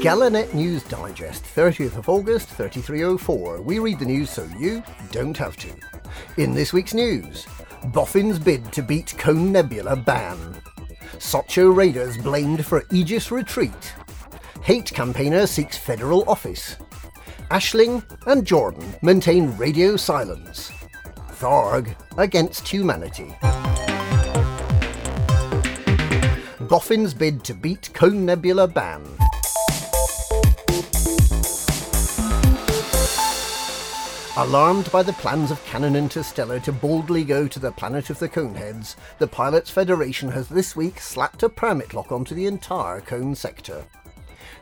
GalNet News Digest, 30th of August, 3304. We read the news so you don't have to. In this week's news, Boffin's bid to beat Cone Nebula ban. Socho Raiders blamed for Aegis retreat. Hate campaigner seeks federal office. Aisling and Jordan maintain radio silence. Tharg against humanity. Boffin's bid to beat Cone Nebula ban. Alarmed by the plans of Canonn Interstellar to boldly go to the planet of the Coneheads, the Pilots Federation has this week slapped a permit lock onto the entire Cone sector.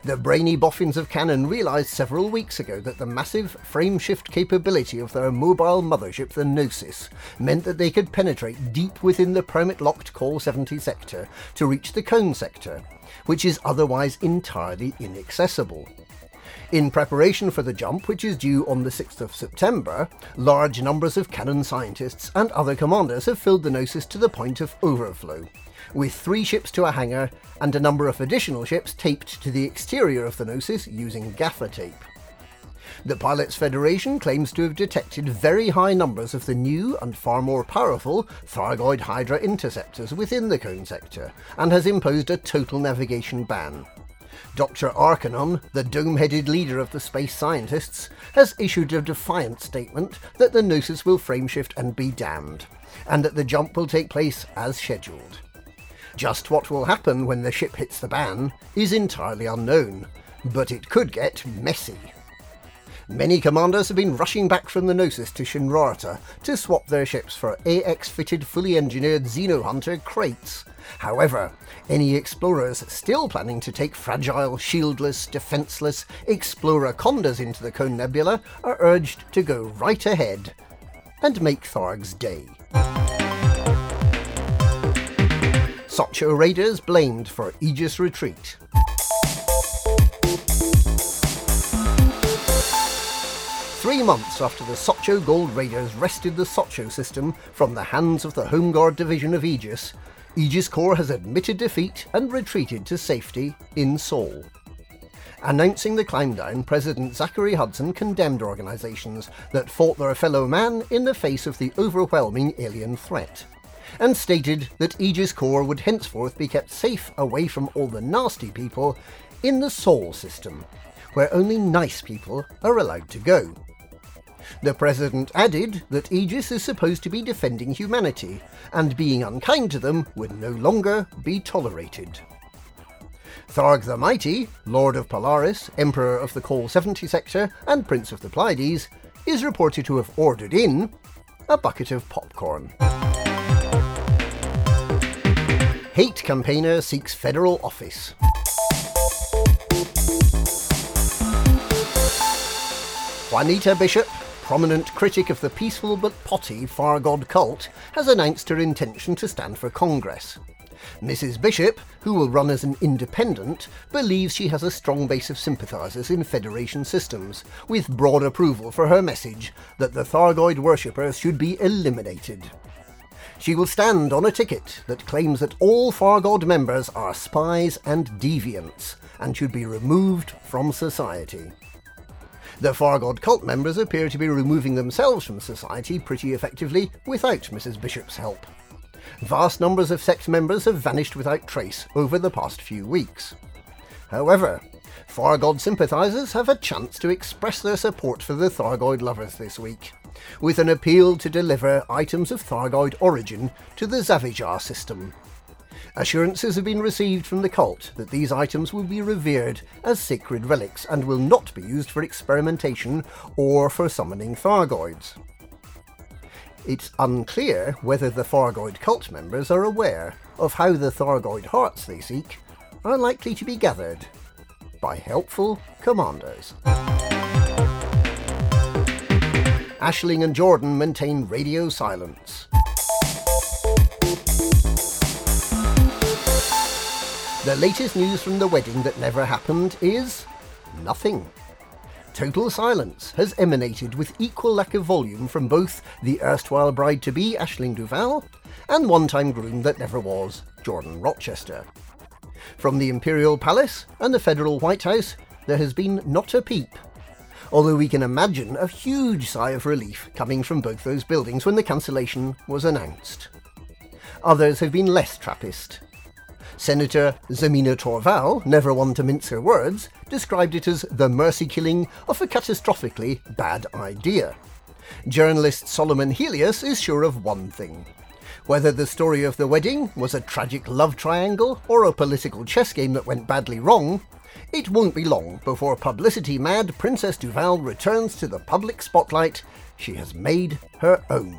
The brainy boffins of Canonn realised several weeks ago that the massive frameshift capability of their mobile mothership, the Gnosis, meant that they could penetrate deep within the permit-locked Col 70 sector to reach the Cone sector, which is otherwise entirely inaccessible. In preparation for the jump, which is due on the 6th of September, large numbers of Canonn scientists and other commanders have filled the Gnosis to the point of overflow, with three ships to a hangar and a number of additional ships taped to the exterior of the Gnosis using gaffer tape. The Pilots Federation claims to have detected very high numbers of the new and far more powerful Thargoid Hydra interceptors within the Cone sector and has imposed a total navigation ban. Dr. Arcanonn, the dome headed leader of the space scientists, has issued a defiant statement that the Gnosis will frameshift and be damned, and that the jump will take place as scheduled. Just what will happen when the ship hits the ban is entirely unknown, but it could get messy. Many commanders have been rushing back from the Gnosis to Shinrarta to swap their ships for AX-fitted fully engineered Xenohunter crates. However, any explorers still planning to take fragile, shieldless, defenceless Explorer Condas into the Cone Nebula are urged to go right ahead and make Tharg's day. Socho Raiders blamed for Aegis retreat. Three months after the Socho Gold Raiders wrested the Socho system from the hands of the Home Guard Division of Aegis, Aegis Corps has admitted defeat and retreated to safety in Sol. Announcing the climb down, President Zachary Hudson condemned organisations that fought their fellow man in the face of the overwhelming alien threat, and stated that Aegis Corps would henceforth be kept safe away from all the nasty people in the Sol system, where only nice people are allowed to go. The President added that Aegis is supposed to be defending humanity, and being unkind to them would no longer be tolerated. Tharg the Mighty, Lord of Polaris, Emperor of the Col 70 sector, and Prince of the Pleiades, is reported to have ordered in a bucket of popcorn. Hate campaigner seeks federal office. Juanita Bishop, prominent critic of the peaceful but potty Far God cult, has announced her intention to stand for Congress. Mrs. Bishop, who will run as an independent, believes she has a strong base of sympathisers in Federation systems, with broad approval for her message that the Thargoid worshippers should be eliminated. She will stand on a ticket that claims that all Fargod members are spies and deviants and should be removed from society. The Fargod cult members appear to be removing themselves from society pretty effectively without Mrs. Bishop's help. Vast numbers of sect members have vanished without trace over the past few weeks. However, Fargod sympathisers have a chance to express their support for the Thargoid lovers this week, with an appeal to deliver items of Thargoid origin to the Zavijar system. Assurances have been received from the cult that these items will be revered as sacred relics and will not be used for experimentation or for summoning Thargoids. It's unclear whether the Thargoid cult members are aware of how the Thargoid hearts they seek are likely to be gathered by helpful commanders. Aisling and Jordan maintain radio silence. The latest news from the wedding that never happened is nothing. Total silence has emanated with equal lack of volume from both the erstwhile bride to be Aisling Duval and one time groom that never was, Jordan Rochester. From the Imperial Palace and the Federal White House, there has been not a peep. Although we can imagine a huge sigh of relief coming from both those buildings when the cancellation was announced. Others have been less Trappist. Senator Zemina Torval, never one to mince her words, described it as the mercy killing of a catastrophically bad idea. Journalist Solomon Helios is sure of one thing. Whether the story of the wedding was a tragic love triangle or a political chess game that went badly wrong, it won't be long before publicity mad Princess Duval returns to the public spotlight she has made her own.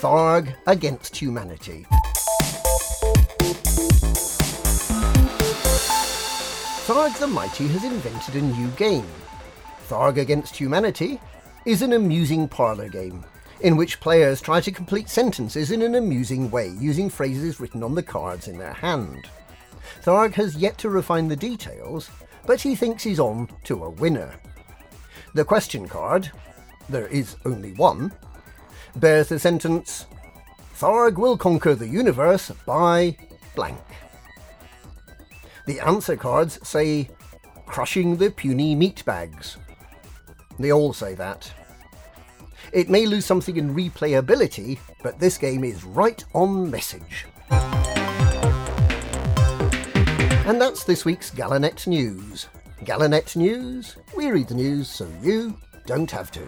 Tharg against humanity. Tharg the Mighty has invented a new game. Tharg Against Humanity is an amusing parlour game in which players try to complete sentences in an amusing way using phrases written on the cards in their hand. Tharg has yet to refine the details, but he thinks he's on to a winner. The question card, there is only one, bears the sentence Tharg will conquer the universe by blank. The answer cards say crushing the puny meat bags. They all say that. It may lose something in replayability, but this game is right on message. And that's this week's GalNet News. GalNet News? We read the news so you don't have to.